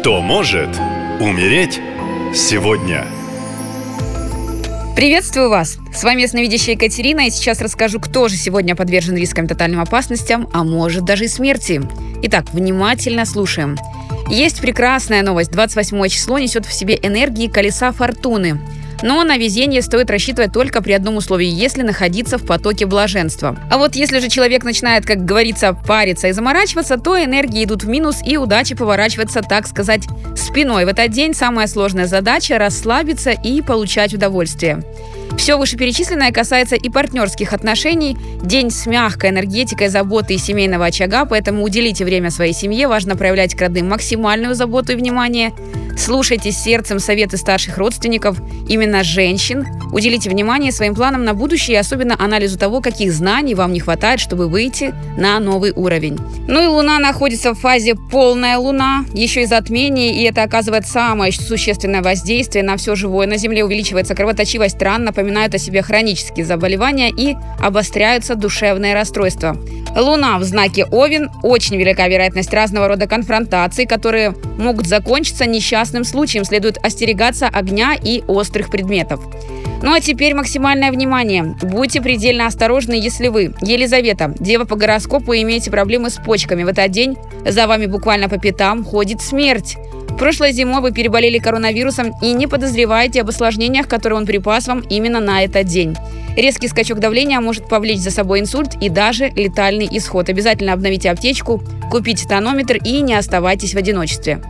Кто может умереть сегодня? Приветствую вас! С вами ясновидящая Екатерина, и сейчас расскажу, кто же сегодня подвержен рискам тотальным опасностям, а может даже и смерти. Итак, внимательно слушаем. Есть прекрасная новость. 28 число несет в себе энергии колеса фортуны. Но на везение стоит рассчитывать только при одном условии, если находиться в потоке блаженства. А вот если же человек начинает, как говорится, париться и заморачиваться, то энергии идут в минус и удача поворачивается, так сказать, спиной. В этот день самая сложная задача – расслабиться и получать удовольствие. Все вышеперечисленное касается и партнерских отношений. День с мягкой энергетикой заботы и семейного очага, поэтому уделите время своей семье. Важно проявлять к родным максимальную заботу и внимание. Слушайте сердцем советы старших родственников, именно женщин. Уделите внимание своим планам на будущее и особенно анализу того, каких знаний вам не хватает, чтобы выйти на новый уровень. Ну и Луна находится в фазе полная Луна, еще и затмение, и это оказывает самое существенное воздействие на все живое на Земле. Увеличивается кровоточивость ран, напоминают о себе хронические заболевания и обостряются душевные расстройства. Луна в знаке Овен. Очень велика вероятность разного рода конфронтаций, которые могут закончиться несчастным случаем. Следует остерегаться огня и острых предметов. Ну а теперь максимальное внимание. Будьте предельно осторожны, если вы, Елизавета, дева по гороскопу, имеете проблемы с почками. В этот день за вами буквально по пятам ходит смерть. Прошлой зимой вы переболели коронавирусом и не подозреваете об осложнениях, которые он припас вам именно на этот день. Резкий скачок давления может повлечь за собой инсульт и даже летальный исход. Обязательно обновите аптечку, купите тонометр и не оставайтесь в одиночестве.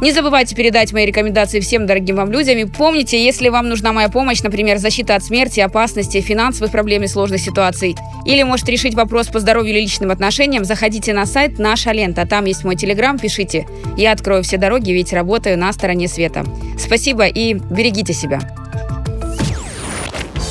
Не забывайте передать мои рекомендации всем дорогим вам людям. И помните, если вам нужна моя помощь, например, защита от смерти, опасности, финансовых проблем и сложных ситуаций, или может решить вопрос по здоровью или личным отношениям, заходите на сайт «Наша лента». Там есть мой телеграм, пишите. Я открою все дороги, ведь работаю на стороне света. Спасибо и берегите себя.